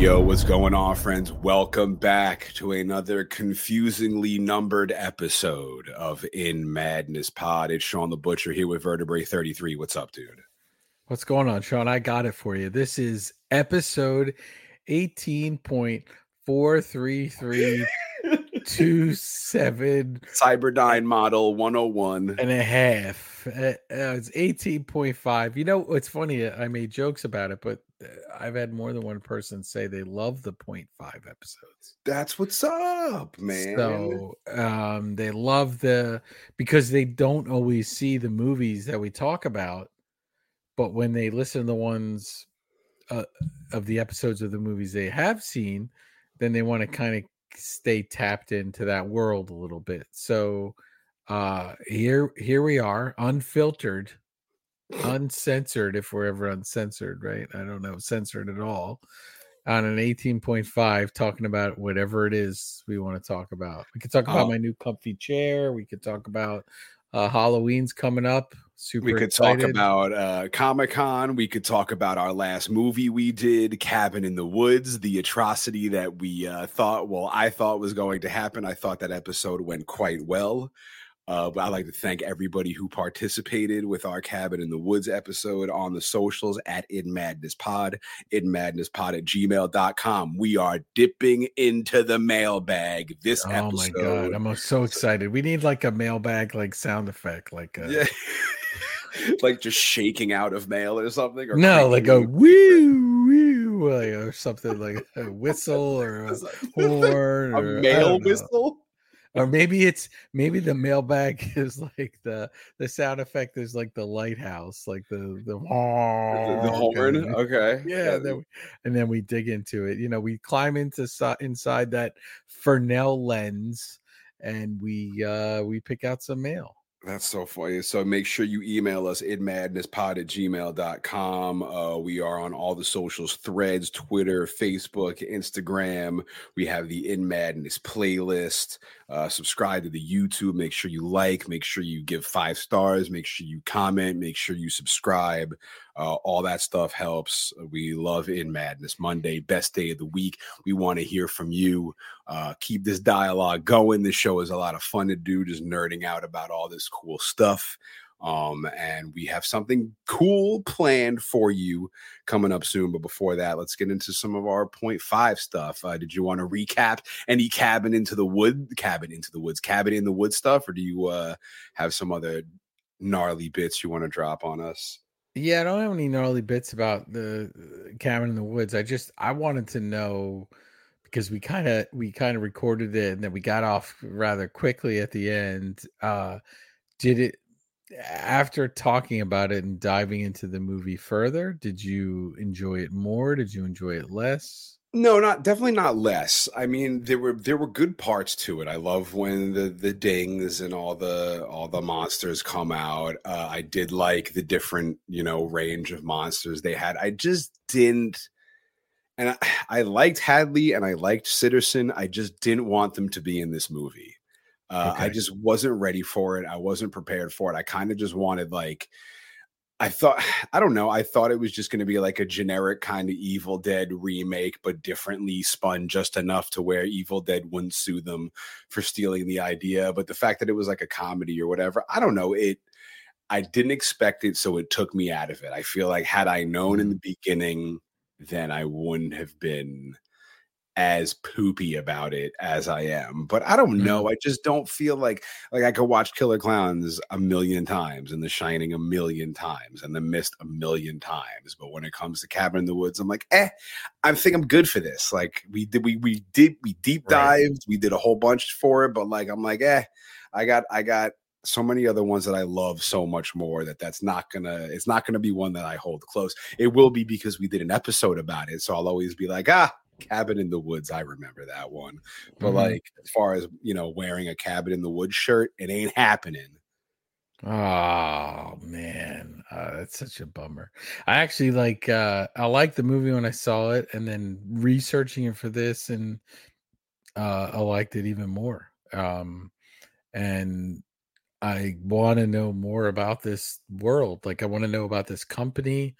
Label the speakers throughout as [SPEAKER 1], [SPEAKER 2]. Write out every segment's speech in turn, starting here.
[SPEAKER 1] Yo, what's going on, friends? Welcome back to another confusingly numbered episode of In Madness Pod. It's Shawn the Butcher here with Vertebrae 33. What's up, dude?
[SPEAKER 2] What's going on, Shawn? I got it for you. This is episode 18.43327
[SPEAKER 1] Cyberdyne model 101
[SPEAKER 2] and a half. Uh, it's 18.5. You know, it's funny. I made jokes about it, but uh, I've had more than one person say they love the 0.5 episodes.
[SPEAKER 1] That's what's up, man.
[SPEAKER 2] So um, they love the because they don't always see the movies that we talk about, but when they listen to the ones uh, of the episodes of the movies they have seen, then they want to kind of stay tapped into that world a little bit. So uh here here we are, unfiltered, uncensored, if we're ever uncensored, right? I don't know, censored at all. On an 18.5, talking about whatever it is we want to talk about. We could talk about
[SPEAKER 1] Oh.
[SPEAKER 2] my new comfy chair. We could talk about uh Halloween's coming up. Super
[SPEAKER 1] we could
[SPEAKER 2] excited.
[SPEAKER 1] talk about uh, Comic Con. We could talk about our last movie we did, Cabin in the Woods, the atrocity that we uh, thought, well, I thought was going to happen. I thought that episode went quite well. Uh, but I'd like to thank everybody who participated with our Cabin in the Woods episode on the socials at In Madness Pod, In Madness Pod at gmail.com. We are dipping into the mailbag this
[SPEAKER 2] Oh
[SPEAKER 1] episode.
[SPEAKER 2] Oh my god, I'm so excited. We need like a mailbag like sound effect, like a
[SPEAKER 1] Yeah. like just shaking out of mail or something. Or
[SPEAKER 2] no, like a woo woo, like, or something like a whistle or a horn,
[SPEAKER 1] a
[SPEAKER 2] or,
[SPEAKER 1] mail whistle.
[SPEAKER 2] Or maybe it's maybe the mailbag is like the the sound effect is like the lighthouse, like the the,
[SPEAKER 1] The, the horn. Okay.
[SPEAKER 2] Yeah, then we, and then we dig into it. You know, we climb into inside that Fresnel lens, and we uh we pick out some mail.
[SPEAKER 1] That's so funny. So make sure you email us inmadnesspod at gmail.com. Uh, we are on all the socials threads, Twitter, Facebook, Instagram. We have the In Madness playlist. Uh, subscribe to the YouTube. Make sure you like, make sure you give five stars, make sure you comment, make sure you subscribe. Uh, all that stuff helps. We love In Madness Monday, best day of the week. We want to hear from you. Uh, keep this dialogue going. This show is a lot of fun to do, just nerding out about all this cool stuff. Um, and we have something cool planned for you coming up soon. But before that, let's get into some of our point five stuff. Uh, did you want to recap any cabin into the wood, cabin into the woods, cabin in the wood stuff, or do you uh, have some other gnarly bits you want to drop on us?
[SPEAKER 2] Yeah, I don't have any gnarly bits about the uh, cabin in the woods. I just I wanted to know because we kind of we kind of recorded it and then we got off rather quickly at the end. Uh did it after talking about it and diving into the movie further, did you enjoy it more? Did you enjoy it less?
[SPEAKER 1] No, not definitely not less. I mean, there were there were good parts to it. I love when the the dings and all the all the monsters come out. Uh, I did like the different you know range of monsters they had. I just didn't, and I, I liked Hadley and I liked Sitterson. I just didn't want them to be in this movie. Uh, I just wasn't ready for it. I wasn't prepared for it. I kind of just wanted like I thought I don't know. I thought it was just going to be like a generic kind of Evil Dead remake, but differently spun just enough to where Evil Dead wouldn't sue them for stealing the idea. But the fact that it was like a comedy or whatever, I don't know. It I didn't expect it, so it took me out of it. I feel like had I known in the beginning, then I wouldn't have been as poopy about it as I am. But I don't know. I just don't feel like like I could watch Killer Clowns a million times and The Shining a million times and The Mist a million times. But when it comes to Cabin in the Woods, I'm like, eh, I think I'm good for this. Like we did, we we did, we deep
[SPEAKER 2] Right.
[SPEAKER 1] dived, we did a whole bunch for it. But like, I'm like, eh, I got, I got so many other ones that I love so much more that that's not gonna, it's not gonna be one that I hold close. It will be because we did an episode about it, so I'll always be like, ah. Cabin in the Woods, I remember that one. But
[SPEAKER 2] Mhm.
[SPEAKER 1] like as far as you know, wearing a cabin in the woods shirt, it ain't happening.
[SPEAKER 2] Oh man, uh, that's such a bummer. I actually like uh I liked the movie when I saw it, and then researching it for this, and uh I liked it even more. Um and I want to know more about this world. Like I want to know about this company.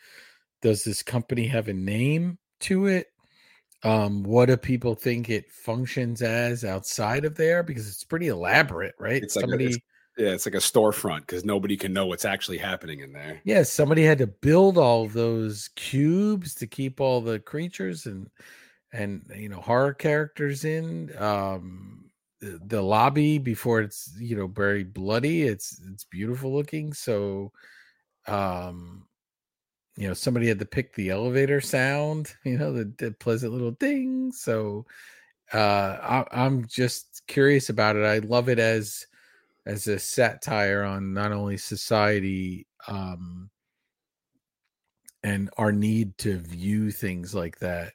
[SPEAKER 2] Does this company have a name to it? Um, what do people think it functions as outside of there? Because it's pretty elaborate, right?
[SPEAKER 1] It's like somebody, a, it's, yeah, it's like a storefront because nobody can know what's actually happening in there.
[SPEAKER 2] Yeah, somebody had to build all those cubes to keep all the creatures and and you know horror characters in. Um, the, the lobby before it's you know very bloody. It's it's beautiful looking. So, um, you know somebody had to pick the elevator sound you know the, the pleasant little ding so uh I, i'm just curious about it i love it as as a satire on not only society um and our need to view things like that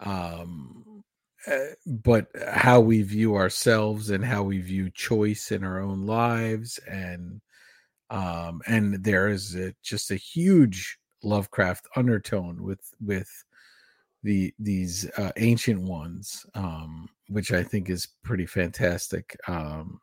[SPEAKER 2] um uh, but how we view ourselves and how we view choice in our own lives and um and there is a, just a huge Lovecraft undertone with with the these uh, ancient ones, um, which I think is pretty fantastic. Um,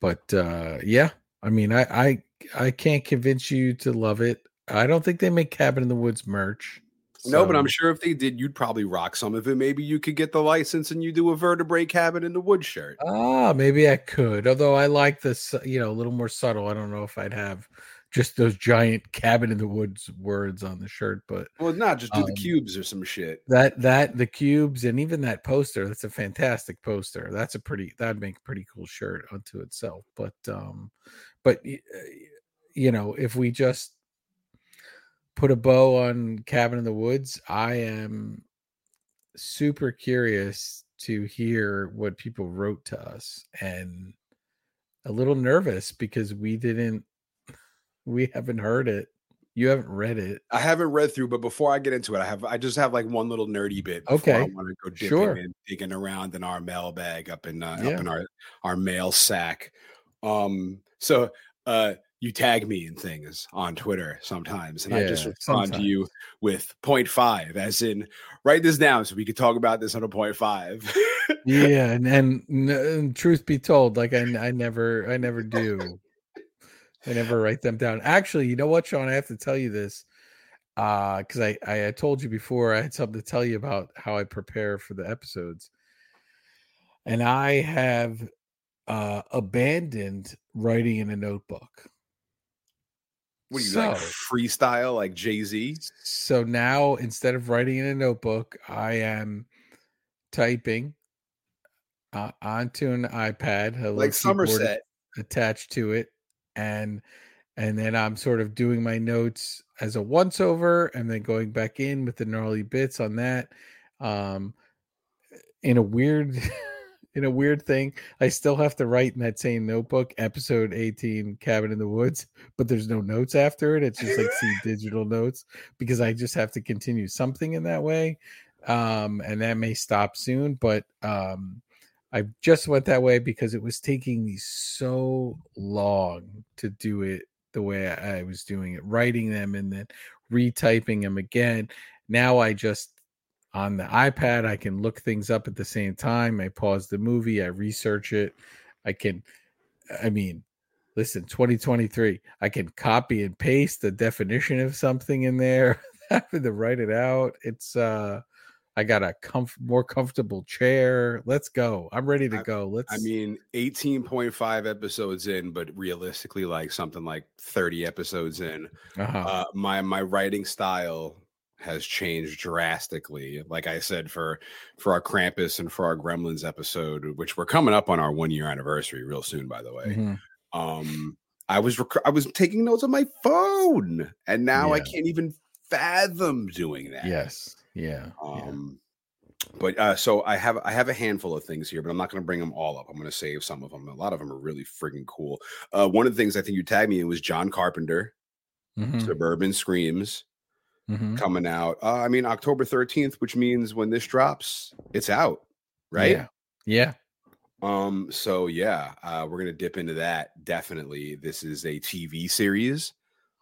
[SPEAKER 2] but uh, yeah, I mean, I, I I can't convince you to love it. I don't think they make Cabin in the Woods merch.
[SPEAKER 1] So. No, but I'm sure if they did, you'd probably rock some of it. Maybe you could get the license and you do a vertebrae cabin in the wood shirt.
[SPEAKER 2] Ah, maybe I could. Although I like this, you know, a little more subtle. I don't know if I'd have just those giant cabin in the woods words on the shirt but
[SPEAKER 1] well not just do um, the cubes or some shit.
[SPEAKER 2] that that the cubes and even that poster that's a fantastic poster. That's a pretty that'd make a pretty cool shirt unto itself but um but uh, you know if we just put a bow on cabin in the woods i am super curious to hear what people wrote to us and a little nervous because we didn't we haven't heard it. You haven't read it.
[SPEAKER 1] I haven't read through, but before I get into it, I have I just have like one little nerdy bit.
[SPEAKER 2] Okay, I
[SPEAKER 1] want to go dipping sure. and digging around in our mailbag up in uh, yeah. up in our our mail sack. Um, so uh, you tag me in things on Twitter sometimes, and yeah, I just respond sometimes. to you with point five, as in write this down so we could talk about this on a point five.
[SPEAKER 2] yeah, and, and, and truth be told, like I I never I never do. I never write them down. Actually, you know what, Shawn? I have to tell you this uh because I, I, I told you before I had something to tell you about how I prepare for the episodes, and I have uh abandoned writing in a notebook.
[SPEAKER 1] What do you so, like freestyle like Jay Z?
[SPEAKER 2] So now instead of writing in a notebook, I am typing uh, onto an iPad,
[SPEAKER 1] like Somerset
[SPEAKER 2] attached to it, and and then I'm sort of doing my notes as a once over and then going back in with the gnarly bits on that. Um, in a weird, in a weird thing, I still have to write in that same notebook, episode 18, Cabin in the Woods, but there's no notes after it. It's just like see digital notes because I just have to continue something in that way. Um, and that may stop soon, but um, I just went that way because it was taking me so long to do it the way I was doing it, writing them and then retyping them again. Now I just on the iPad, I can look things up at the same time. I pause the movie, I research it. I can, I mean, listen, 2023, I can copy and paste the definition of something in there, having to write it out. It's, uh, I got a comf- more comfortable chair. Let's go. I'm ready to go. Let's.
[SPEAKER 1] I mean, 18.5 episodes in, but realistically, like something like 30 episodes in, uh-huh. uh, my my writing style has changed drastically. Like I said, for for our Krampus and for our Gremlins episode, which we're coming up on our one year anniversary real soon, by the way. Mm-hmm. Um, I was rec- I was taking notes on my phone, and now yeah. I can't even fathom doing that.
[SPEAKER 2] Yes. Yeah.
[SPEAKER 1] Um, yeah. but uh, so I have I have a handful of things here, but I'm not going to bring them all up. I'm going to save some of them. A lot of them are really freaking cool. Uh, one of the things I think you tagged me in was John Carpenter, mm-hmm. Suburban Screams. Mm-hmm. Coming out, uh, I mean October 13th, which means when this drops, it's out, right?
[SPEAKER 2] Yeah, yeah.
[SPEAKER 1] Um, so yeah, uh, we're gonna dip into that. Definitely. This is a TV series.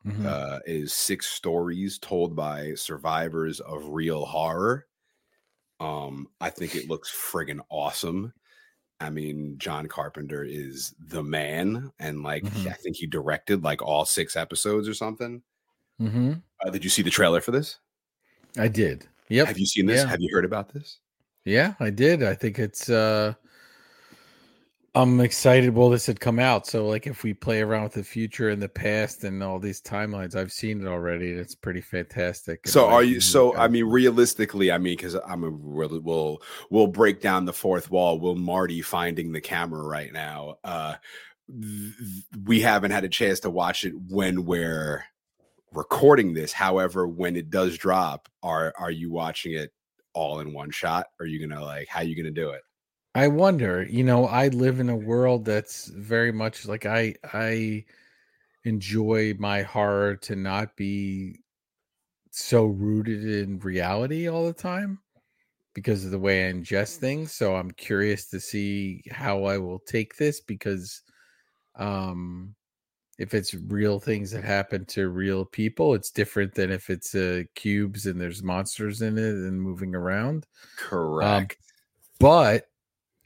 [SPEAKER 1] Mm-hmm. Uh, is six stories told by survivors of real horror. Um, I think it looks friggin' awesome. I mean, John Carpenter is the man, and like mm-hmm. I think he directed like all six episodes or something.
[SPEAKER 2] Mm-hmm.
[SPEAKER 1] Uh, did you see the trailer for this?
[SPEAKER 2] I did. Yep.
[SPEAKER 1] Have you seen this?
[SPEAKER 2] Yeah.
[SPEAKER 1] Have you heard about this?
[SPEAKER 2] Yeah, I did. I think it's uh I'm excited well this had come out. So like if we play around with the future and the past and all these timelines, I've seen it already and it's pretty fantastic.
[SPEAKER 1] So are you? So I mean, realistically, I mean, because I'm a really we'll we'll break down the fourth wall. Will Marty finding the camera right now? Uh, th- we haven't had a chance to watch it when we're recording this. However, when it does drop, are are you watching it all in one shot? Are you gonna like how are you gonna do it?
[SPEAKER 2] I wonder, you know, I live in a world that's very much like I I enjoy my horror to not be so rooted in reality all the time because of the way I ingest things. So I'm curious to see how I will take this because um if it's real things that happen to real people, it's different than if it's uh, cubes and there's monsters in it and moving around
[SPEAKER 1] Correct.
[SPEAKER 2] but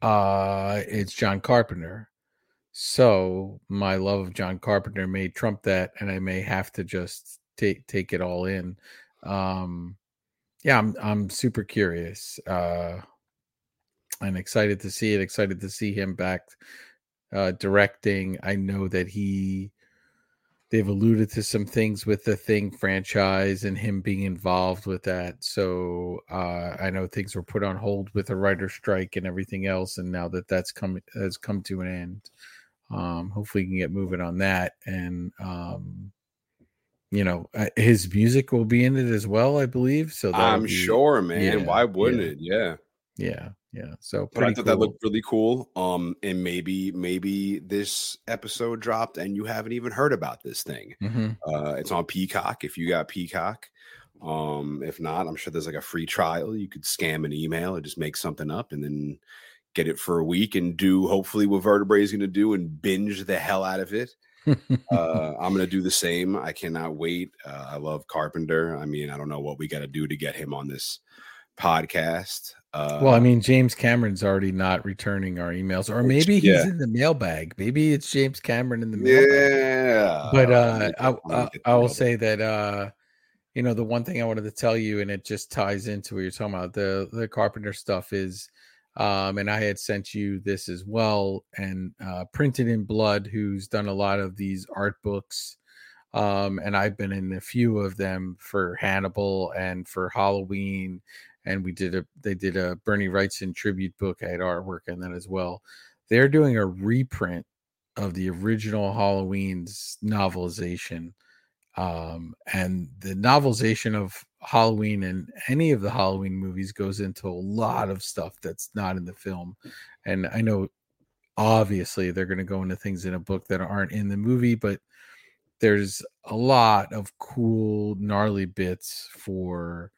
[SPEAKER 2] uh it's John Carpenter. So my love of John Carpenter may trump that and I may have to just take take it all in. Um yeah, I'm I'm super curious. Uh I'm excited to see it, excited to see him back uh directing. I know that he they've alluded to some things with the thing franchise and him being involved with that so uh i know things were put on hold with a writer strike and everything else and now that that's come has come to an end um hopefully he can get moving on that and um you know uh, his music will be in it as well i believe so
[SPEAKER 1] I'm
[SPEAKER 2] be-
[SPEAKER 1] sure, man.
[SPEAKER 2] yeah,
[SPEAKER 1] Why wouldn't
[SPEAKER 2] yeah.
[SPEAKER 1] it? Yeah.
[SPEAKER 2] yeah yeah so
[SPEAKER 1] but I thought that looked really cool. Um, and maybe maybe this episode dropped and you haven't even heard about this thing.
[SPEAKER 2] Mhm.
[SPEAKER 1] Uh, it's on Peacock if you got Peacock. Um, if not, I'm sure there's like a free trial. You could scam an email or just make something up and then get it for a week and do hopefully what Vertebrae is going to do and binge the hell out of it. Uh, I'm going to do the same. I cannot wait. Uh, I love Carpenter. I mean, I don't know what we got to do to get him on this podcast. Uh,
[SPEAKER 2] well i mean james cameron's already not returning our emails or maybe he's
[SPEAKER 1] yeah.
[SPEAKER 2] in the mailbag maybe it's james cameron in the mailbag
[SPEAKER 1] yeah,
[SPEAKER 2] but uh I, I, I will say that uh you know the one thing i wanted to tell you and it just ties into what you're talking about the the carpenter stuff is um and i had sent you this as well and uh printed in blood who's done a lot of these art books um and i've been in a few of them for hannibal and for halloween and we did a they did a bernie wrightson tribute book i had artwork in that as well. They're doing a reprint of the original halloween's novelization um and the novelization of halloween and any of the halloween movies goes into a lot of stuff that's not in the film and i know obviously they're going to go into things in a book that aren't in the movie but there's a lot of cool gnarly bits for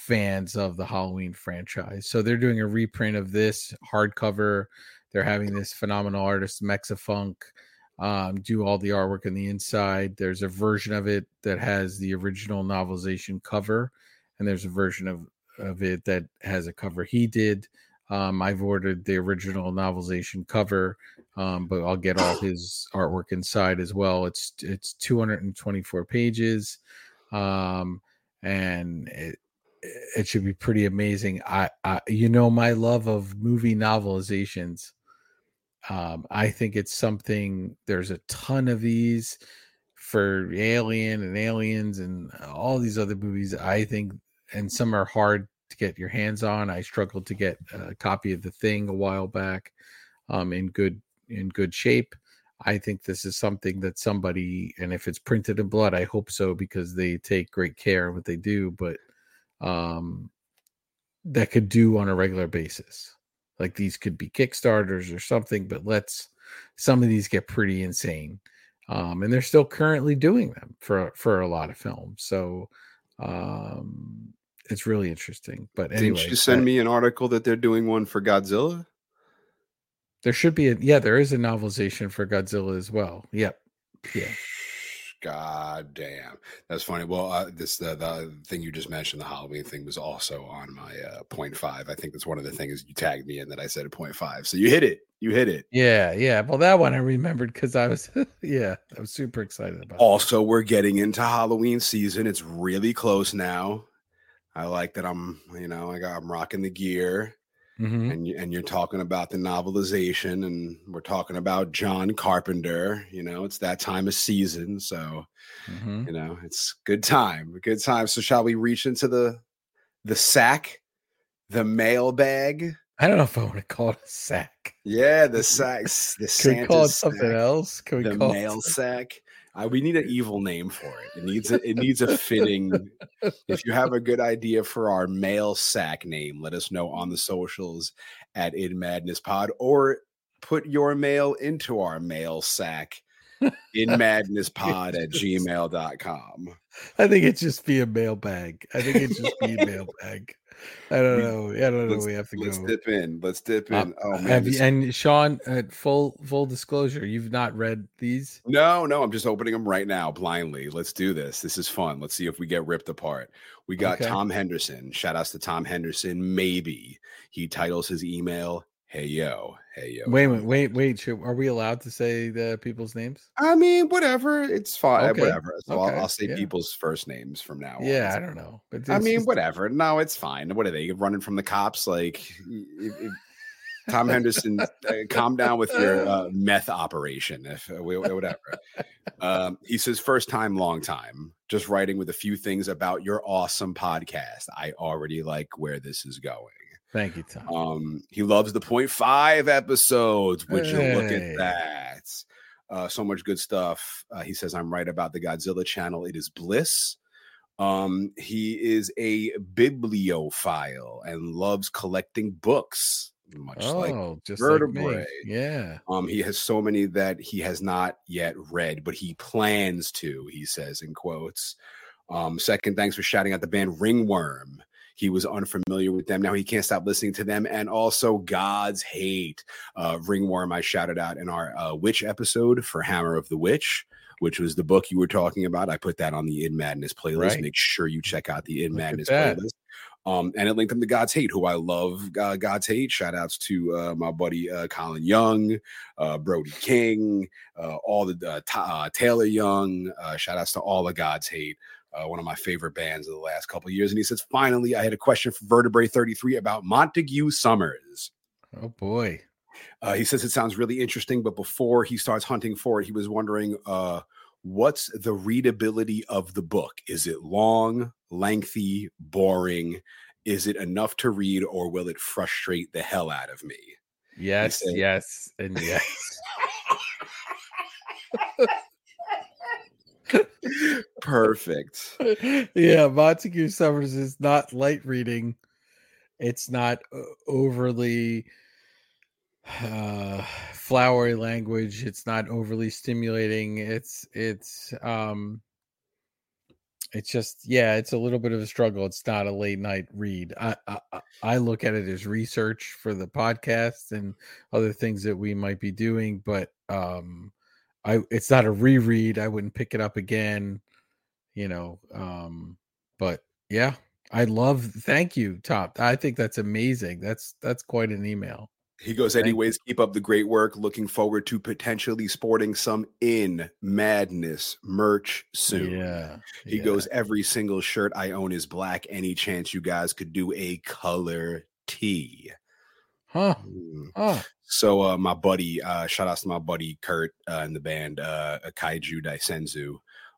[SPEAKER 2] fans of the halloween franchise so they're doing a reprint of this hardcover they're having this phenomenal artist mexafunk um, do all the artwork on the inside. There's a version of it that has the original novelization cover, and there's a version of of it that has a cover he did. Um, I've ordered the original novelization cover, um, but I'll get all his artwork inside as well. It's it's 224 pages, um, and it it should be pretty amazing. I, I you know my love of movie novelizations um i think it's something there's a ton of these for alien and aliens and all these other movies i think and some are hard to get your hands on i struggled to get a copy of the thing a while back um in good in good shape i think this is something that somebody and if it's printed in blood i hope so because they take great care of what they do but um that could do on a regular basis like these could be kickstarters or something but let's some of these get pretty insane um and they're still currently doing them for for a lot of films so um it's really interesting but anyway
[SPEAKER 1] Didn't you send
[SPEAKER 2] that-
[SPEAKER 1] me an article that they're doing one for Godzilla?
[SPEAKER 2] there should be a yeah there is a novelization for godzilla as well yep yeah
[SPEAKER 1] God damn, that's funny. Well, uh, this the the thing you just mentioned, the Halloween thing, was also on my uh, point five. I think that's one of the things you tagged me in that I said a point five. So you hit it. You hit it.
[SPEAKER 2] yeah yeah well that one i remembered because i was yeah i was super excited about it.
[SPEAKER 1] Also, we're getting into Halloween season. It's really close now. I like that I'm, you know, I got I'm rocking the gear.
[SPEAKER 2] Mhm.
[SPEAKER 1] and you, and you're talking about the novelization and we're talking about John Carpenter you know it's that time of season so
[SPEAKER 2] Mhm.
[SPEAKER 1] you know it's good time good time so shall we reach into the the sack the mailbag
[SPEAKER 2] I don't know if I want to call it a sack.
[SPEAKER 1] yeah the sacks the
[SPEAKER 2] Can we call it something
[SPEAKER 1] sack,
[SPEAKER 2] else? Can we
[SPEAKER 1] the
[SPEAKER 2] call
[SPEAKER 1] mail
[SPEAKER 2] it
[SPEAKER 1] sack uh, we need an evil name for it it needs a, it needs a fitting if you have a good idea for our mail sack name, let us know on the socials at In Madness Pod or put your mail into our mail sack in madness pod at gmail.com.
[SPEAKER 2] I think it just be a mailbag. I think it just be a mailbag. I don't know. I don't know.
[SPEAKER 1] Let's,
[SPEAKER 2] We have to
[SPEAKER 1] let's
[SPEAKER 2] go.
[SPEAKER 1] dip in. Let's dip in.
[SPEAKER 2] Um,
[SPEAKER 1] oh man.
[SPEAKER 2] You, and Shawn, uh, full full disclosure, you've not read these.
[SPEAKER 1] no, no, I'm just opening them right now blindly. Let's do this. This is fun. Let's see if we get ripped apart. We got
[SPEAKER 2] Okay.
[SPEAKER 1] Tom Henderson. Shout outs to Tom Henderson. Maybe he titles his email, Hey Yo. Hey Yo.
[SPEAKER 2] Wait a minute. Wait, wait. Should, are we allowed to say the people's names?
[SPEAKER 1] I mean, whatever. It's fine.
[SPEAKER 2] Okay,
[SPEAKER 1] Whatever. So
[SPEAKER 2] okay,
[SPEAKER 1] I'll, I'll say
[SPEAKER 2] yeah.
[SPEAKER 1] people's first names from now on.
[SPEAKER 2] Yeah, I don't know. But
[SPEAKER 1] I mean,
[SPEAKER 2] just-
[SPEAKER 1] whatever. No, it's fine. What are they running from the cops? Like, if, if- Tom Henderson, uh, calm down with your uh, meth operation. If uh, whatever. Um, he says, first time, long time. Just writing with a few things about your awesome podcast. I already like where this is going.
[SPEAKER 2] Thank you, Tom.
[SPEAKER 1] Um, he loves the point five episodes. Would you look at that? Uh, so much good stuff. Uh, he says, I'm right about the Godzilla channel. It is bliss. Um, he is a bibliophile and loves collecting books, much like
[SPEAKER 2] oh, like me.
[SPEAKER 1] vertebrae.
[SPEAKER 2] Yeah.
[SPEAKER 1] um, he has so many that he has not yet read, but he plans to, he says in quotes. Um, second, thanks for shouting out the band Ringworm. He was unfamiliar with them. Now he can't stop listening to them. And also God's Hate. Uh, Ringworm, I shouted out in our uh, Witch episode for Hammer of the Witch, which was the book you were talking about. I put that on the In Madness playlist.
[SPEAKER 2] Right.
[SPEAKER 1] Make sure you check out the In
[SPEAKER 2] Look
[SPEAKER 1] Madness playlist. Um, and it linked them to God's Hate, who I love. Uh, God's Hate. Shout outs to uh, my buddy uh, Colin Young, uh, Brody King, uh, all the uh, uh, Taylor Young. Uh, shout outs to all the God's Hate. Uh, one of my favorite bands of the last couple of years. And he says, finally, I had a question for Vertebrae 33 about Montague Summers.
[SPEAKER 2] Oh boy.
[SPEAKER 1] Uh, he says it sounds really interesting, but before he starts hunting for it, he was wondering uh, what's the readability of the book? Is it long, lengthy, boring? Is it enough to read, or will it frustrate the hell out of me?
[SPEAKER 2] Yes,
[SPEAKER 1] said-
[SPEAKER 2] yes, and yes.
[SPEAKER 1] Perfect.
[SPEAKER 2] yeah, Montague Summers is not light reading. It's not uh, overly uh flowery language. It's not overly stimulating. It's it's um it's just yeah, it's a little bit of a struggle. It's not a late night read. I I, I- I look at it as research for the podcast and other things that we might be doing, but um I it's not a reread. I wouldn't pick it up again, you know. Um, but yeah, I love thank you, Top. I think that's amazing. That's that's quite an email.
[SPEAKER 1] He goes, anyways, keep up the great work. Looking forward to potentially sporting some in madness merch soon.
[SPEAKER 2] Yeah.
[SPEAKER 1] He
[SPEAKER 2] yeah.
[SPEAKER 1] goes, every single shirt I own is black. Any chance you guys could do a color tee?
[SPEAKER 2] Huh.
[SPEAKER 1] Mm.
[SPEAKER 2] Huh.
[SPEAKER 1] So uh my buddy, uh shout outs to my buddy Kurt uh in the band uh Kaiju Daisenzu.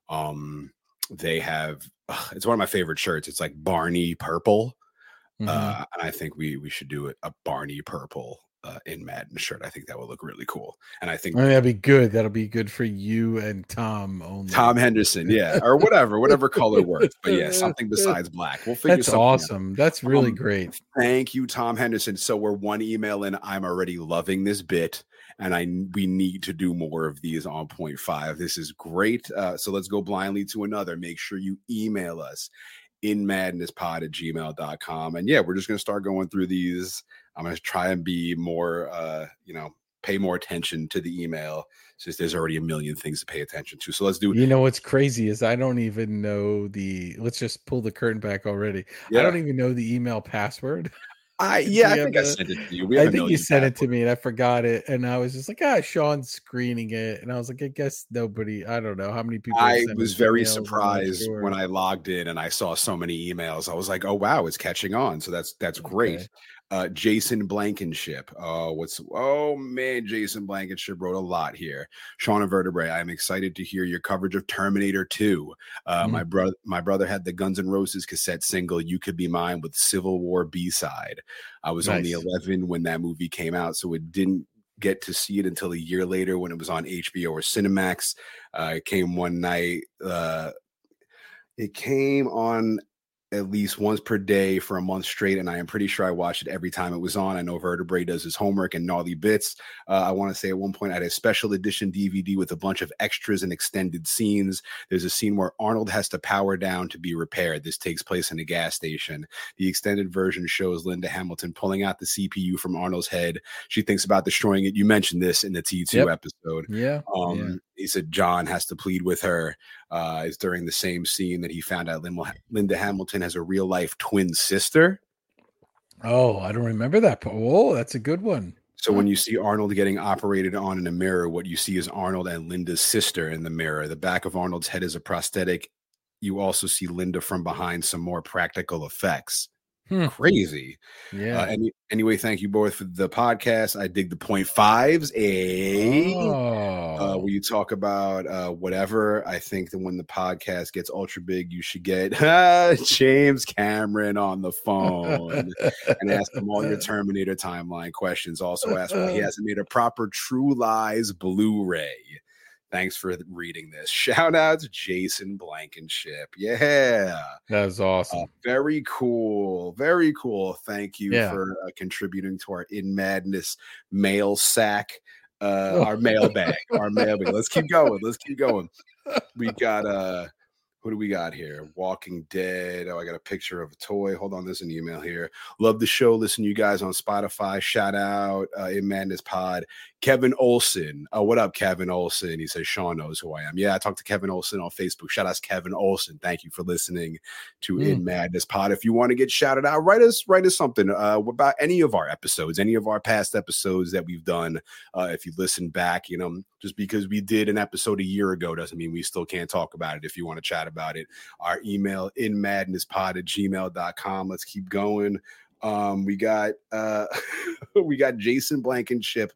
[SPEAKER 1] Um they have ugh, it's one of my favorite shirts. It's like Barney purple.
[SPEAKER 2] Mhm.
[SPEAKER 1] Uh and I think we we should do it a Barney purple uh in Madden shirt. I think that would look really cool. And I think
[SPEAKER 2] I mean, that'd be good. That'll be good for you and Tom only.
[SPEAKER 1] Tom Henderson, yeah, or whatever, whatever color works. But yeah, something besides black. We'll figure
[SPEAKER 2] That's
[SPEAKER 1] something out.
[SPEAKER 2] awesome. That's really
[SPEAKER 1] Um,
[SPEAKER 2] great.
[SPEAKER 1] Thank you, Tom Henderson. So we're one email in. I'm already loving this bit, and I we need to do more of these on point five. This is great. Uh, so let's go blindly to another. Make sure you email us in madnesspod at gmail.com. And yeah, we're just gonna start going through these. I'm gonna try and be more uh, you know, pay more attention to the email since there's already a million things to pay attention to. So let's do
[SPEAKER 2] You know what's crazy is I don't even know the let's just pull the curtain back already. I don't even know the email password.
[SPEAKER 1] I yeah, I think I sent it to you. We
[SPEAKER 2] I think you sent it to me and I forgot it, and I was just like, ah, Shawn's screening it, and I was like, I guess nobody. I don't know how many people.
[SPEAKER 1] I was very surprised sure. when I logged in and I saw so many emails. I was like, oh wow, it's catching on. So that's that's great. Uh, Jason Blankenship. Uh, what's oh man, Jason Blankenship wrote a lot here. Shawn and Vertebrae, I'm excited to hear your coverage of Terminator 2. Uh, mm My brother, my brother had the Guns N' Roses cassette single "You Could Be Mine" with Civil War B side. I was nice. only 11 when that movie came out, so it didn't get to see it until a year later when it was on HBO or Cinemax. Uh, it came one night. Uh, it came on at least once per day for a month straight, and I am pretty sure I watched it every time it was on. I know Vertebrae does his homework and gnarly bits. Uh, I want to say at one point I had a special edition DVD with a bunch of extras and extended scenes. There's a scene where Arnold has to power down to be repaired. This takes place in a gas station. The extended version shows Linda Hamilton pulling out the CPU from Arnold's head. She thinks about destroying it. You mentioned this in the T2 yep. episode.
[SPEAKER 2] Yeah. Um, yeah
[SPEAKER 1] he said John has to plead with her. Uh, is during the same scene that he found out Linda Hamilton has a real life twin sister.
[SPEAKER 2] Oh, I don't remember that. Oh, that's a good one.
[SPEAKER 1] So when you see Arnold getting operated on in a mirror, what you see is Arnold and Linda's sister in the mirror. The back of Arnold's head is a prosthetic. You also see Linda from behind some more practical effects. Hmm. Crazy.
[SPEAKER 2] Yeah. Uh,
[SPEAKER 1] any, anyway, thank you both for the podcast. I dig the point fives. A oh. uh, where you talk about uh, whatever. I think that when the podcast gets ultra big, you should get James Cameron on the phone and ask him all your Terminator timeline questions. Also, ask why he hasn't made a proper True Lies Blu-ray. Thanks for reading this. Shout out to Jason Blankenship. Yeah.
[SPEAKER 2] That was awesome. Uh,
[SPEAKER 1] very cool. Very cool. Thank you yeah. for uh, contributing to our In Madness mail sack, uh, our mailbag, our mailbag. Let's keep going. Let's keep going. We got uh who do we got here? Walking Dead. Oh, I got a picture of a toy. Hold on, there's an email here. Love the show. Listen to you guys on Spotify. Shout out uh, in Madness Pod. Kevin Olson. Oh, what up, Kevin Olson? He says Shawn knows who I am. Yeah, I talked to Kevin Olson on Facebook. Shout out to Kevin Olson. Thank you for listening to mm. In Madness Pod. If you want to get shouted out, write us write us something uh, about any of our episodes, any of our past episodes that we've done. Uh, if you listen back, you know, just because we did an episode a year ago doesn't mean we still can't talk about it. If you want to chat about it, our email in madnesspod at gmail.com. Let's keep going. Um, we got uh we got Jason Blankenship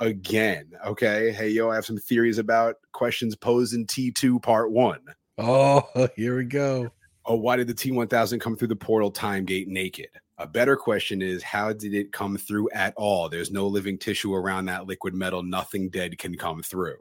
[SPEAKER 1] again. Okay. Hey, yo, I have some theories about questions posed in T2 part one.
[SPEAKER 2] Oh, here we go.
[SPEAKER 1] Oh, why did the T1000 come through the portal time gate naked? A better question is how did it come through at all? There's no living tissue around that liquid metal. Nothing dead can come through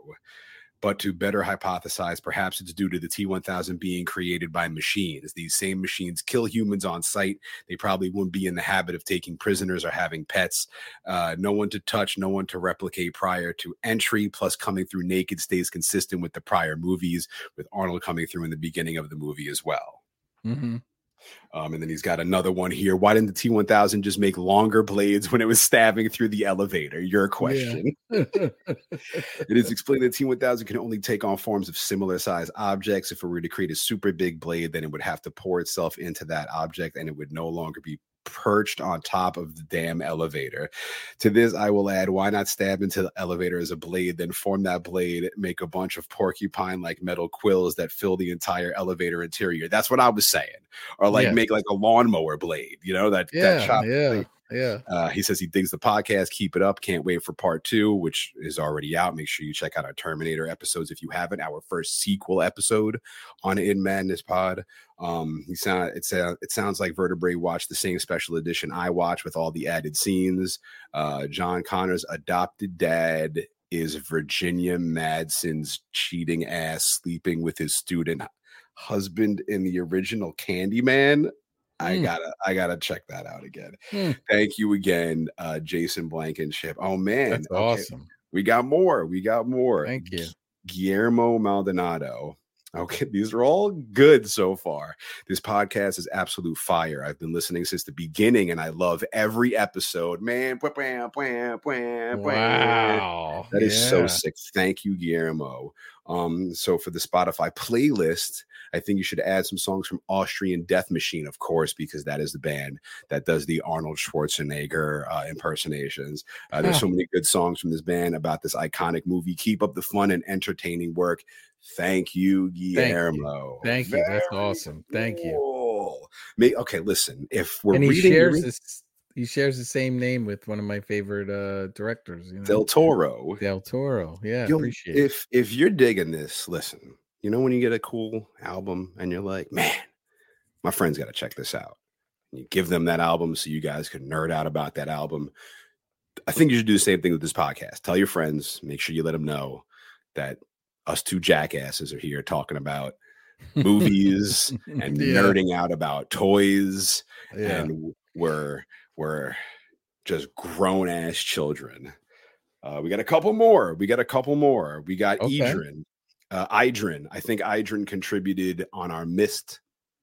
[SPEAKER 1] but to better hypothesize, perhaps it's due to the T 1000 being created by machines. These same machines kill humans on sight. They probably wouldn't be in the habit of taking prisoners or having pets. Uh, no one to touch, no one to replicate prior to entry, plus coming through naked stays consistent with the prior movies, with Arnold coming through in the beginning of the movie as well.
[SPEAKER 2] Mm-hmm.
[SPEAKER 1] Um, and then he's got another one here. Why didn't the T1000 just make longer blades when it was stabbing through the elevator? Your question. Yeah. it is explained that T1000 can only take on forms of similar size objects. If it were to create a super big blade, then it would have to pour itself into that object and it would no longer be perched on top of the damn elevator. To this, I will add why not stab into the elevator as a blade, then form that blade, make a bunch of porcupine like metal quills that fill the entire elevator interior. That's what I was saying. Or like yeah. make like a lawnmower blade, you know, that,
[SPEAKER 2] yeah,
[SPEAKER 1] that
[SPEAKER 2] chop yeah. Blade. Yeah.
[SPEAKER 1] Uh, he says he digs the podcast. Keep it up. Can't wait for part two, which is already out. Make sure you check out our Terminator episodes if you haven't. Our first sequel episode on In Madness Pod. Um, he sound it sound it sounds like Vertebrae watched the same special edition I watched with all the added scenes. Uh, John Connor's adopted dad is Virginia Madsen's cheating ass sleeping with his student husband in the original Candyman. I mm. gotta I gotta check that out again. Mm. Thank you again, uh, Jason Blankenship. Oh man,
[SPEAKER 2] that's okay. awesome.
[SPEAKER 1] We got more. We got more.
[SPEAKER 2] Thank you,
[SPEAKER 1] Guillermo Maldonado. Okay, these are all good so far. This podcast is absolute fire. I've been listening since the beginning and I love every episode. Man, wow. That is yeah. so sick. Thank you, Guillermo. Um, so for the Spotify playlist, I think you should add some songs from Austrian Death Machine, of course, because that is the band that does the Arnold Schwarzenegger uh, impersonations. Uh, there's so many good songs from this band about this iconic movie. Keep up the fun and entertaining work. Thank you, Guillermo.
[SPEAKER 2] Thank you. Thank you. That's awesome. Thank you.
[SPEAKER 1] May, okay, listen. If we're
[SPEAKER 2] and he
[SPEAKER 1] reading,
[SPEAKER 2] shares this, he shares the same name with one of my favorite uh directors, you know?
[SPEAKER 1] Del Toro.
[SPEAKER 2] Del Toro. Yeah, You'll, appreciate
[SPEAKER 1] if it. if you're digging this, listen. You know when you get a cool album and you're like, man, my friends got to check this out. And You give them that album so you guys can nerd out about that album. I think you should do the same thing with this podcast. Tell your friends, make sure you let them know that us two jackasses are here talking about movies and yeah. nerding out about toys yeah. and we're we're just grown ass children. Uh, we got a couple more we got a couple more. We got okay. Idrin uh, Idrin. I think Idrin contributed on our mist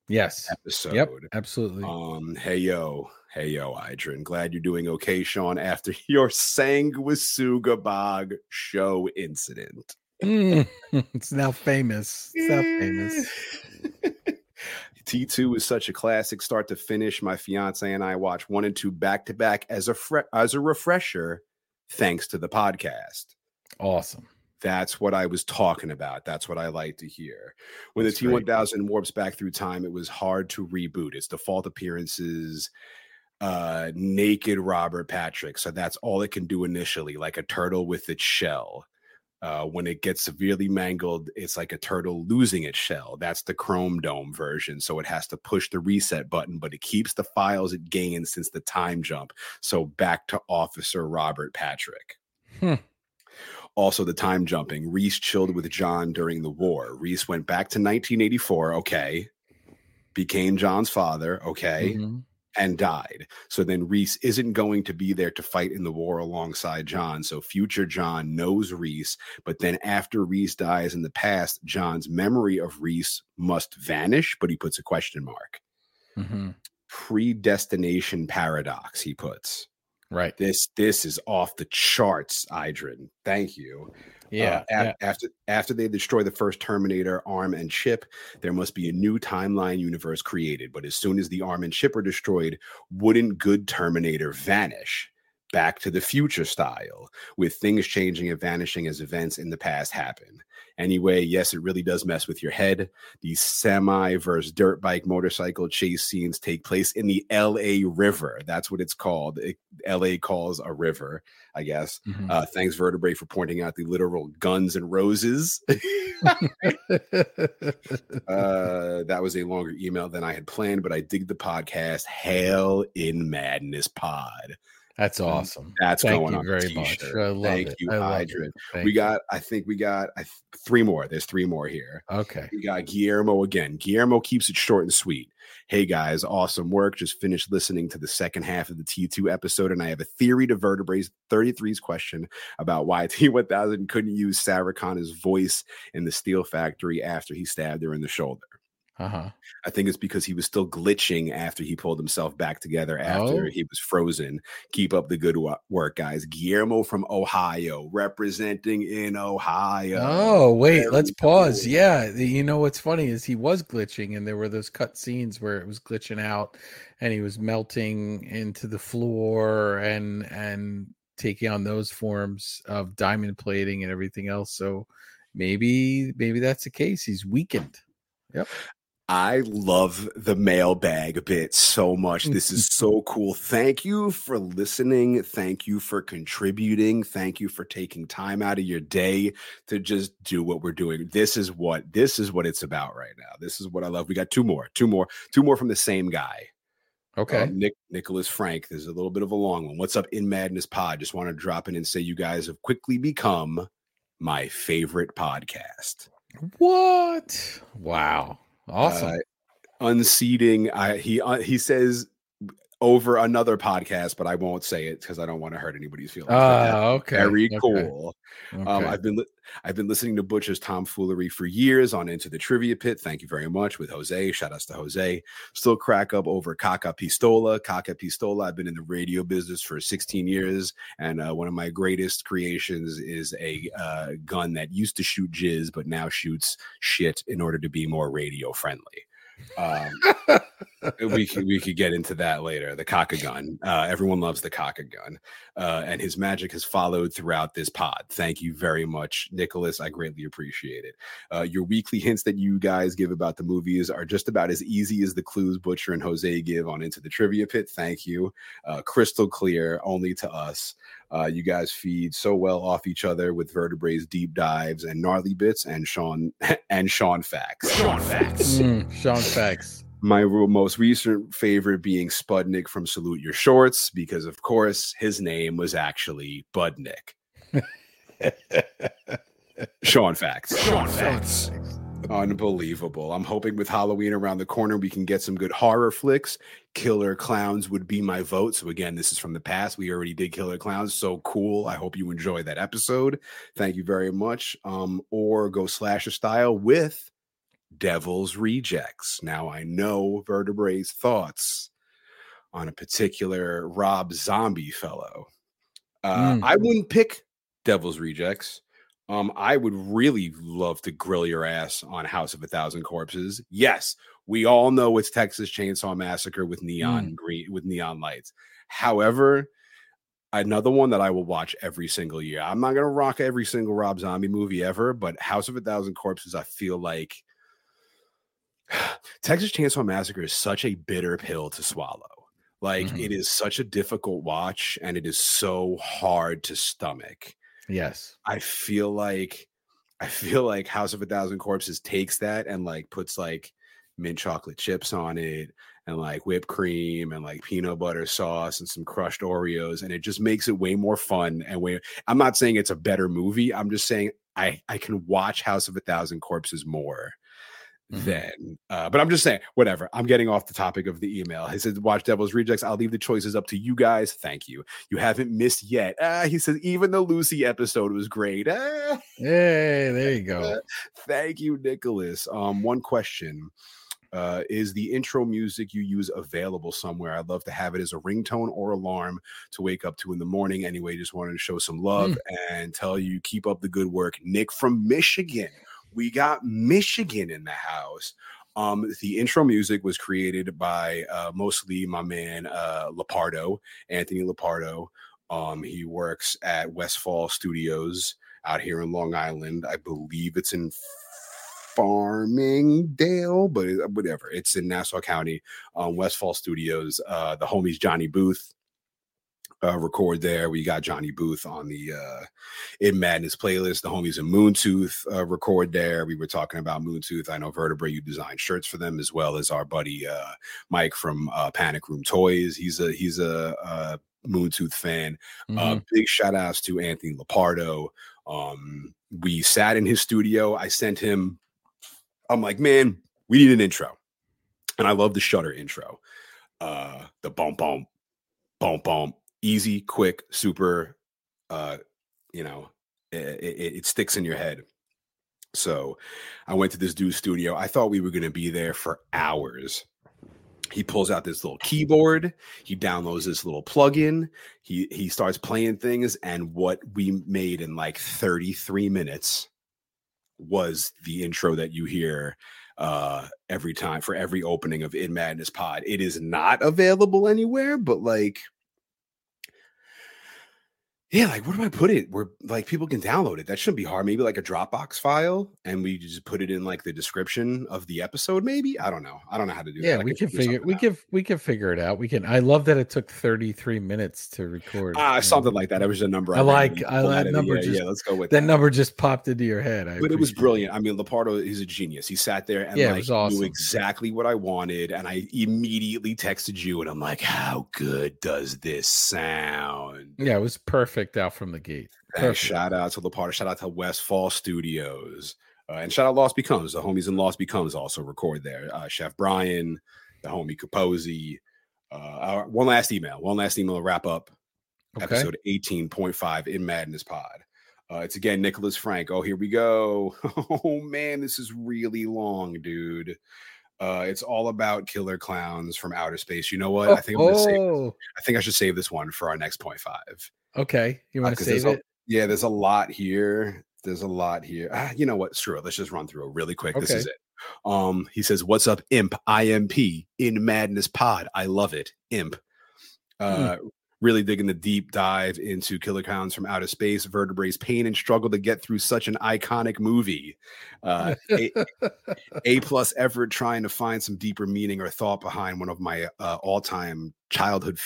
[SPEAKER 2] yes.
[SPEAKER 1] Episode.
[SPEAKER 2] yep absolutely.
[SPEAKER 1] Um hey yo. Hey yo Idrin. Glad you're doing okay Shawn after your Sanguisuga Bog show incident.
[SPEAKER 2] Mm, it's now famous. It's now famous.
[SPEAKER 1] T2 is such a classic start to finish. My fiance and I watch one and two back to back as a fre- as a refresher thanks to the podcast.
[SPEAKER 2] Awesome.
[SPEAKER 1] That's what I was talking about. That's what I like to hear. When That's the T1000 warps back through time, it was hard to reboot. Its default appearances uh naked Robert Patrick. So that's all it can do initially, like a turtle with its shell. Uh, when it gets severely mangled, it's like a turtle losing its shell. That's the Chrome Dome version. So it has to push the reset button, but it keeps the files it gained since the time jump. So back to Officer Robert Patrick. Hmm. Also, the time jumping. Reese chilled with John during the war. Reese went back to 1984. Okay. Became John's father. Okay. Mm-hmm and died. So then Reese isn't going to be there to fight in the war alongside John. So future John knows Reese, but then after Reese dies in the past, John's memory of Reese must vanish, but he puts a question mark. Mm-hmm. Predestination paradox, he puts.
[SPEAKER 2] Right.
[SPEAKER 1] This this is off the charts, Idrin. Thank you.
[SPEAKER 2] Yeah,
[SPEAKER 1] uh, yeah. After after they destroy the first Terminator arm and chip, there must be a new timeline universe created. But as soon as the arm and chip are destroyed, wouldn't good Terminator vanish? Back to the future style, with things changing and vanishing as events in the past happen. Anyway, yes, it really does mess with your head. These semi versus dirt bike motorcycle chase scenes take place in the LA River. That's what it's called. It, LA calls a river, I guess. Mm-hmm. Uh, thanks, Vertebrae, for pointing out the literal guns and roses. uh, that was a longer email than I had planned, but I dig the podcast. Hail in Madness Pod.
[SPEAKER 2] That's mm, awesome.
[SPEAKER 1] That's
[SPEAKER 2] Thank
[SPEAKER 1] going
[SPEAKER 2] you
[SPEAKER 1] on
[SPEAKER 2] very much. I love
[SPEAKER 1] Thank
[SPEAKER 2] it.
[SPEAKER 1] you,
[SPEAKER 2] Hydra.
[SPEAKER 1] We got, I think we got I, three more. There's three more here.
[SPEAKER 2] Okay.
[SPEAKER 1] We got Guillermo again. Guillermo keeps it short and sweet. Hey guys, awesome work. Just finished listening to the second half of the T2 episode, and I have a theory to Vertebrae's 33's question about why T1000 couldn't use Sarah Connor's voice in the steel factory after he stabbed her in the shoulder.
[SPEAKER 2] Uh-huh.
[SPEAKER 1] I think it's because he was still glitching after he pulled himself back together after oh. he was frozen. Keep up the good work, guys. Guillermo from Ohio, representing in Ohio.
[SPEAKER 2] Oh, wait, Very let's cool. pause. Yeah, you know what's funny is he was glitching, and there were those cut scenes where it was glitching out, and he was melting into the floor and and taking on those forms of diamond plating and everything else. So maybe maybe that's the case. He's weakened. Yep.
[SPEAKER 1] I love the mailbag bit so much. This is so cool. Thank you for listening. Thank you for contributing. Thank you for taking time out of your day to just do what we're doing. This is what this is what it's about right now. This is what I love. We got two more, two more, two more from the same guy.
[SPEAKER 2] Okay.
[SPEAKER 1] Um, Nick Nicholas Frank. There's a little bit of a long one. What's up in Madness Pod? Just want to drop in and say you guys have quickly become my favorite podcast.
[SPEAKER 2] What? Wow. Awesome. Uh,
[SPEAKER 1] unseating. I he uh, he says over another podcast, but I won't say it because I don't want to hurt anybody's feelings.
[SPEAKER 2] Ah, okay.
[SPEAKER 1] Very
[SPEAKER 2] okay,
[SPEAKER 1] cool. Um. I've been li- I've been listening to Butch's tomfoolery for years on Into the Trivia Pit. Thank you very much with Jose. Shout outs to Jose. Still crack up over Caca Pistola. Caca Pistola. I've been in the radio business for 16 years, and uh, one of my greatest creations is a uh, gun that used to shoot jizz, but now shoots shit in order to be more radio friendly. Um, we could we could get into that later. The Kaka gun. Uh, everyone loves the Kaka gun, uh, and his magic has followed throughout this pod. Thank you very much, Nicholas. I greatly appreciate it. Uh, your weekly hints that you guys give about the movies are just about as easy as the clues Butcher and Jose give on Into the Trivia Pit. Thank you. Uh, crystal clear, only to us. Uh, you guys feed so well off each other with vertebrae's deep dives and gnarly bits, and Shawn and Shawn facts. Shawn facts
[SPEAKER 2] Mm, Shawn Facts.
[SPEAKER 1] My most recent favorite being Spudnik from Salute Your Shorts, because of course his name was actually Budnik. Shawn Facts. Shawn Facts. Unbelievable. I'm hoping with Halloween around the corner, we can get some good horror flicks. Killer Clowns would be my vote. So, again, this is from the past. We already did Killer Clowns. So cool. I hope you enjoy that episode. Thank you very much. Um, or go slasher style with Devil's Rejects. Now, I know Vertebrae's thoughts on a particular Rob Zombie fellow. Uh,
[SPEAKER 2] Mm.
[SPEAKER 1] I wouldn't pick Devil's Rejects. Um, I would really love to grill your ass on House of a Thousand Corpses. Yes, we all know it's Texas Chainsaw Massacre with neon green with neon lights. However, another one that I will watch every single year. I'm not gonna rock every single Rob Zombie movie ever, but House of a Thousand Corpses, I feel like Texas Chainsaw Massacre is such a bitter pill to swallow. Like
[SPEAKER 2] Mhm.
[SPEAKER 1] it is such a difficult watch and it is so hard to stomach.
[SPEAKER 2] Yes.
[SPEAKER 1] I feel like I feel like House of a Thousand Corpses takes that and like puts like mint chocolate chips on it and like whipped cream and like peanut butter sauce and some crushed Oreos and it just makes it way more fun and way I'm not saying it's a better movie. I'm just saying I I can watch House of a Thousand Corpses more
[SPEAKER 2] Mhm.
[SPEAKER 1] than uh but I'm just saying whatever. I'm getting off the topic of the email. He said watch Devil's Rejects. I'll leave the choices up to you guys. Thank you. You haven't missed yet. Ah, he says even the Lucy episode was great. Ah.
[SPEAKER 2] Hey, there you go.
[SPEAKER 1] Thank you, Nicholas. Um, one question. Uh, is the intro music you use available somewhere? I'd love to have it as a ringtone or alarm to wake up to in the morning. Anyway, just wanted to show some love and tell you keep up the good work. Nick from Michigan. We got Michigan in the house. Um, the intro music was created by uh, mostly my man uh, Lapardo, Anthony Lepardo. Um, he works at Westfall Studios out here in Long Island. I believe it's in Farmingdale, but whatever. It's in Nassau County, um, Westfall Studios. Uh, the homies Johnny Booth uh, record there. We got Johnny Booth on the uh, In Madness playlist. The homies in Moontooth uh, record there. We were talking about Moontooth. I know Vertebrae, you designed shirts for them as well as our buddy uh, Mike from uh, Panic Room Toys. He's a he's a, uh Moontooth fan. Uh,
[SPEAKER 2] Mhm.
[SPEAKER 1] big shout outs to Anthony Lepardo. Um, we sat in his studio. I sent him, I'm like, man, we need an intro. And I love the Shutter intro. Uh, the bump, bump, bump, bump, easy, quick, super, uh, you know, it, it, it sticks in your head. So I went to this dude's studio. I thought we were going to be there for hours. He pulls out this little keyboard. He downloads this little plugin. He he starts playing things, and what we made in like 33 minutes was the intro that you hear uh every time for every opening of In Madness Pod. It is not available anywhere, but like yeah, like where do I put it? Where like people can download it. That shouldn't be hard. Maybe like a Dropbox file, and we just put it in like the description of the episode. Maybe I don't know. I don't know how to do that.
[SPEAKER 2] Yeah,
[SPEAKER 1] I
[SPEAKER 2] we can
[SPEAKER 1] figure
[SPEAKER 2] we
[SPEAKER 1] out.
[SPEAKER 2] can we can figure it out. We can. I love that it took 33 minutes to record.
[SPEAKER 1] Ah,
[SPEAKER 2] you
[SPEAKER 1] something like that. It was a number.
[SPEAKER 2] I like-
[SPEAKER 1] randomly
[SPEAKER 2] I like
[SPEAKER 1] out
[SPEAKER 2] number just-
[SPEAKER 1] yeah, let's go with
[SPEAKER 2] That
[SPEAKER 1] that.
[SPEAKER 2] number just popped into your head. I
[SPEAKER 1] but it was brilliant. I mean, Lepardo is a genius. He sat there and
[SPEAKER 2] Yeah, it
[SPEAKER 1] like
[SPEAKER 2] was awesome.
[SPEAKER 1] knew exactly what I wanted, and I immediately texted you, and I'm like, "How good does this sound?"
[SPEAKER 2] Yeah, it was perfect out from the gate. Perfect.
[SPEAKER 1] shout out to Lapardo. Shout out to Westfall Studios, uh, and shout out Lost Becomes. The homies in Lost Becomes also record there. Uh, Chef Brian, the homie Capozzi. Uh, one last email. One last email to wrap up
[SPEAKER 2] Okay.
[SPEAKER 1] episode 18.5 in Madness Pod. Uh, it's again Nicholas Frank. Oh, here we go. Oh man, this is really long, dude. Uh, it's all about killer clowns from outer space. You know what? I think I'm gonna save,
[SPEAKER 2] oh,
[SPEAKER 1] I think I should save this one for our next point five.
[SPEAKER 2] Okay. You want to
[SPEAKER 1] there's
[SPEAKER 2] save
[SPEAKER 1] a-
[SPEAKER 2] it?
[SPEAKER 1] Yeah, there's a lot here. There's a lot here. Ah, you know what? Screw it. Let's just run through it really quick. This is it. Um, he says, "What's up, Imp? IMP in Madness Pod. I love it, Imp." Uh, really digging the deep dive into killer clowns from outer space, vertebrae's pain and struggle to get through such an iconic movie. Uh, a, a plus effort trying to find some deeper meaning or thought behind one of my uh, all-time childhood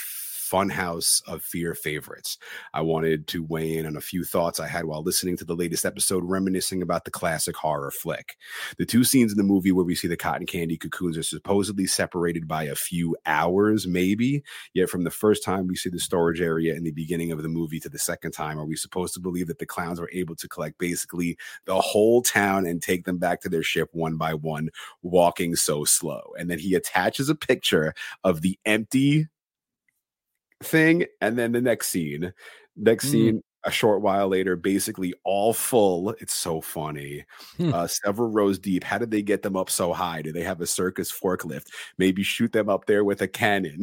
[SPEAKER 1] funhouse of fear favorites. I wanted to weigh in on a few thoughts I had while listening to the latest episode, reminiscing about the classic horror flick. The two scenes in the movie where we see the cotton candy cocoons are supposedly separated by a few hours, maybe. Yet from the first time we see the storage area in the beginning of the movie to the second time, are we supposed to believe that the clowns were able to collect basically the whole town and take them back to their ship one by one, walking so slow? And then he attaches a picture of the empty thing, and then the next scene, next
[SPEAKER 2] Mm.
[SPEAKER 1] scene. A short while later, basically all full. It's so funny.
[SPEAKER 2] Hmm.
[SPEAKER 1] Uh, several rows deep. How did they get them up so high? Do they have a circus forklift? Maybe shoot them up there with a cannon.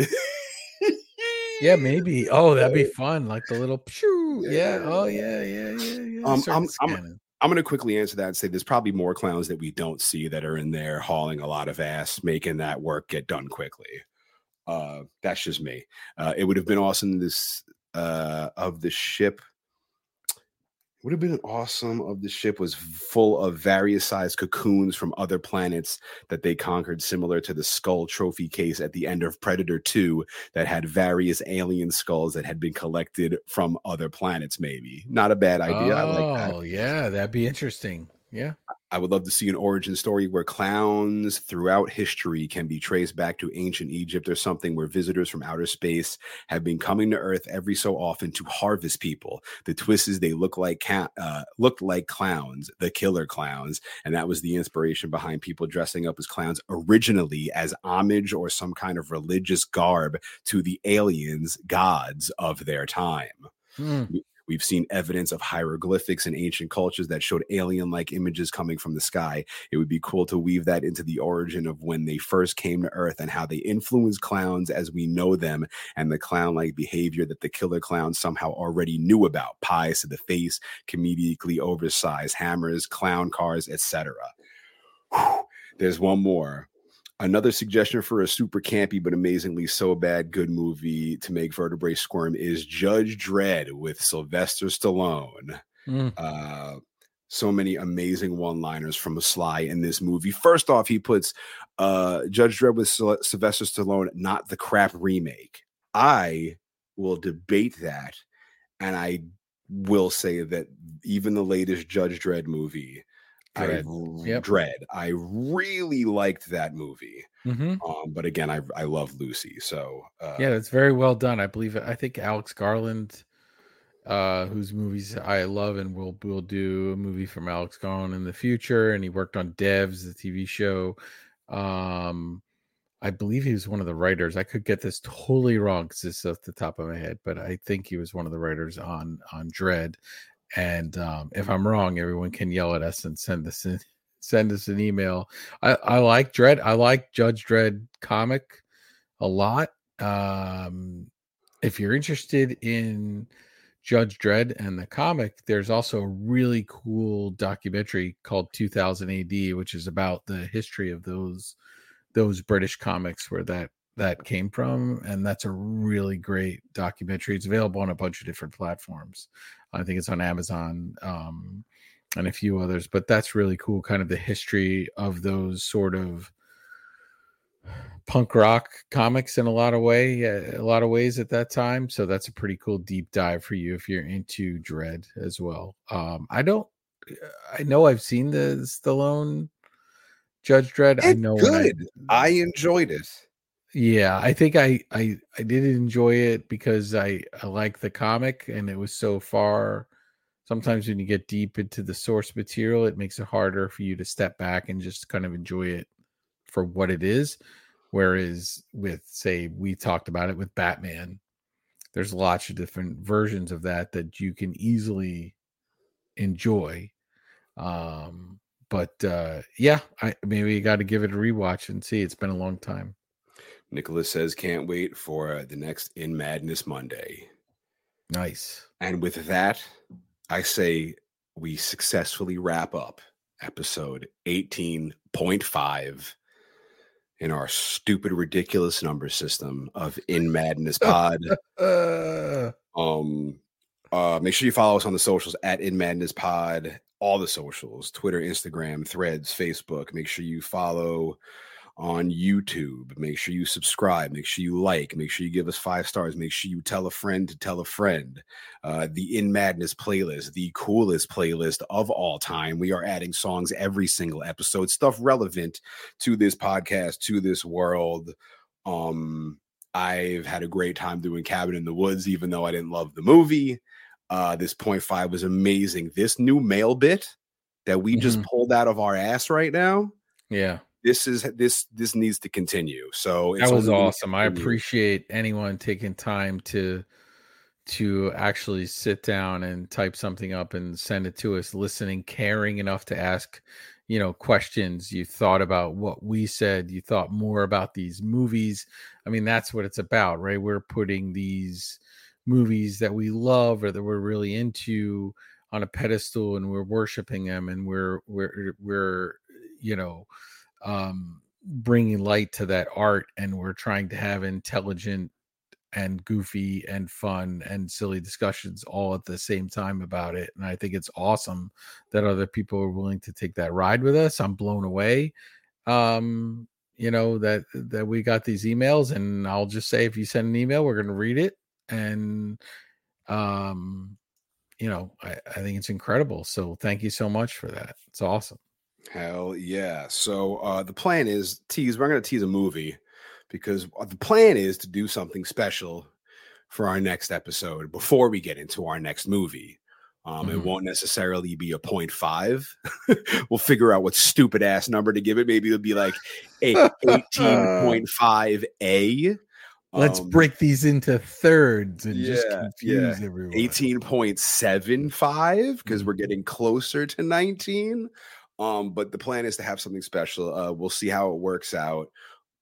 [SPEAKER 2] Yeah, maybe. Oh, that'd be fun. Like the little pew. Yeah. Oh, yeah, yeah, yeah, yeah.
[SPEAKER 1] Um, I'm- I'm- I'm going to quickly answer that and say there's probably more clowns that we don't see that are in there hauling a lot of ass, making that work get done quickly. Uh, that's just me. Uh, it would have been awesome this uh, of the ship. Would have been awesome of the ship was full of various sized cocoons from other planets that they conquered, similar to the skull trophy case at the end of Predator 2 that had various alien skulls that had been collected from other planets, maybe. Not a bad idea. I like that.
[SPEAKER 2] Oh, yeah, that'd be interesting. Yeah.
[SPEAKER 1] I would love to see an origin story where clowns throughout history can be traced back to ancient Egypt or something where visitors from outer space have been coming to Earth every so often to harvest people. The twist is they look like ca- uh, looked like clowns, the killer clowns, and that was the inspiration behind people dressing up as clowns originally as homage or some kind of religious garb to the aliens gods of their time.
[SPEAKER 2] Hmm.
[SPEAKER 1] We've seen evidence of hieroglyphics in ancient cultures that showed alien like images coming from the sky. It would be cool to weave that into the origin of when they first came to Earth and how they influenced clowns as we know them and the clown like behavior that the killer clowns somehow already knew about pies to the face, comedically oversized hammers, clown cars, etc. There's one more. Another suggestion for a super campy but amazingly so bad good movie to make vertebrae squirm is Judge Dredd with Sylvester Stallone.
[SPEAKER 2] Hmm.
[SPEAKER 1] Uh, so many amazing one-liners from a Sly in this movie. First off, he puts uh, Judge Dredd with Syl- Sylvester Stallone, not the crap remake. I will debate that, and I will say that even the latest Judge Dredd movie, I
[SPEAKER 2] Yep.
[SPEAKER 1] Dredd. I really liked that movie.
[SPEAKER 2] hmm
[SPEAKER 1] Um, but again, I I love Lucy. So uh,
[SPEAKER 2] Yeah, that's very well done. I believe I think Alex Garland, uh, whose movies I love, and will will do a movie from Alex Garland in the future. And he worked on Devs, the TV show. Um, I believe he was one of the writers. I could get this totally wrong because it's off the top of my head, but I think he was one of the writers on on Dredd. And um, if I'm wrong, everyone can yell at us and send us in, send us an email. I, I like Dredd. I like Judge Dredd comic a lot. Um, if you're interested in Judge Dredd and the comic, there's also a really cool documentary called 2000 AD, which is about the history of those those British comics where that that came from, and that's a really great documentary. It's available on a bunch of different platforms. I think it's on Amazon um, and a few others, but that's really cool. Kind of the history of those sort of punk rock comics in a lot of way a lot of ways at that time so that's a pretty cool deep dive for you if you're into Dredd as well um i don't i know i've seen the stallone judge Dredd i know when I-
[SPEAKER 1] good. I enjoyed it.
[SPEAKER 2] Yeah i think i i i did enjoy it because i i like the comic and it was so far sometimes when you get deep into the source material it makes it harder for you to step back and just kind of enjoy it for what it is Whereas with say we talked about it with Batman, there's lots of different versions of that that you can easily enjoy. Um, but uh, yeah, I maybe you got to give it a rewatch and see. It's been a long time.
[SPEAKER 1] Nicholas says, can't wait for the next In Madness Monday.
[SPEAKER 2] Nice.
[SPEAKER 1] And with that, I say we successfully wrap up episode 18.5 in our stupid, ridiculous number system of In Madness Pod. um, uh, make sure you follow us on the socials at In Madness Pod, all the socials Twitter, Instagram, Threads, Facebook. Make sure you follow on YouTube. Make sure you subscribe. Make sure you like. Make sure you give us five stars. Make sure you tell a friend to tell a friend. Uh, the In Madness playlist, the coolest playlist of all time. We are adding songs every single episode, stuff relevant to this podcast, to this world. Um, I've had a great time doing Cabin in the Woods, even though I didn't love the movie. Uh, this point five was amazing. This new mail bit that we mm-hmm. just pulled out of our ass right now.
[SPEAKER 2] Yeah
[SPEAKER 1] this is this this needs to continue. So
[SPEAKER 2] that was awesome. I appreciate anyone taking time to to actually sit down and type something up and send it to us, listening, caring enough to ask, you know, questions. You thought about what we said, you thought more about these movies. I mean, that's what it's about, right? We're putting these movies that we love or that we're really into on a pedestal and we're worshiping them and we're we're we're you know um, bringing light to that art and we're trying to have intelligent and goofy and fun and silly discussions all at the same time about it and i think it's awesome that other people are willing to take that ride with us. I'm blown away um you know that that we got these emails and i'll just say if you send an email we're going to read it and um you know I, I think it's incredible so thank you so much for that. It's awesome
[SPEAKER 1] Hell yeah. So uh, the plan is tease, we're going to tease a movie because uh, the plan is to do something special for our next episode before we get into our next movie. Um, mm-hmm. It won't necessarily be a 0.5. we'll figure out what stupid ass number to give it. Maybe it'll be like a 18.5A.
[SPEAKER 2] Let's um, break these into thirds and yeah, just confuse
[SPEAKER 1] yeah.
[SPEAKER 2] everyone.
[SPEAKER 1] 18.75 because we're getting closer to 19. Um, but the plan is to have something special. Uh, we'll see how it works out.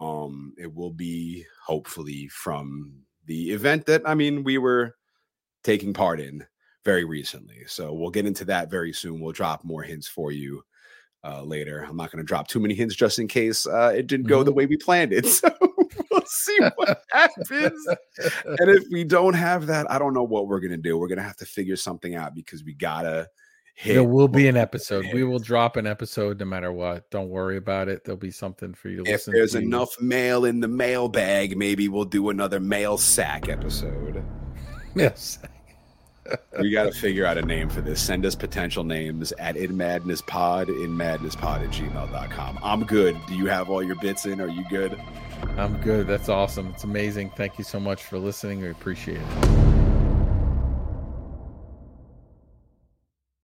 [SPEAKER 1] Um, it will be hopefully from the event that I mean we were taking part in very recently. So we'll get into that very soon. We'll drop more hints for you uh, later. I'm not going to drop too many hints just in case uh, it didn't go the mm-hmm. way we planned it. So we'll see what happens. and if we don't have that, I don't know what we're going to do. We're going to have to figure something out because we gotta
[SPEAKER 2] hit. There will be an episode. We will drop an episode no matter what. Don't worry about it. There'll be something for you to listen.
[SPEAKER 1] if there's enough mail in the mailbag, maybe we'll do another mail sack episode.
[SPEAKER 2] Yes.
[SPEAKER 1] we got to figure out a name for this. Send us potential names at inmadnesspod, inmadnesspod at gmail.com. I'm good. Do you have all your bits in? Are you good?
[SPEAKER 2] I'm good. That's awesome. It's amazing. Thank you so much for listening. We appreciate it.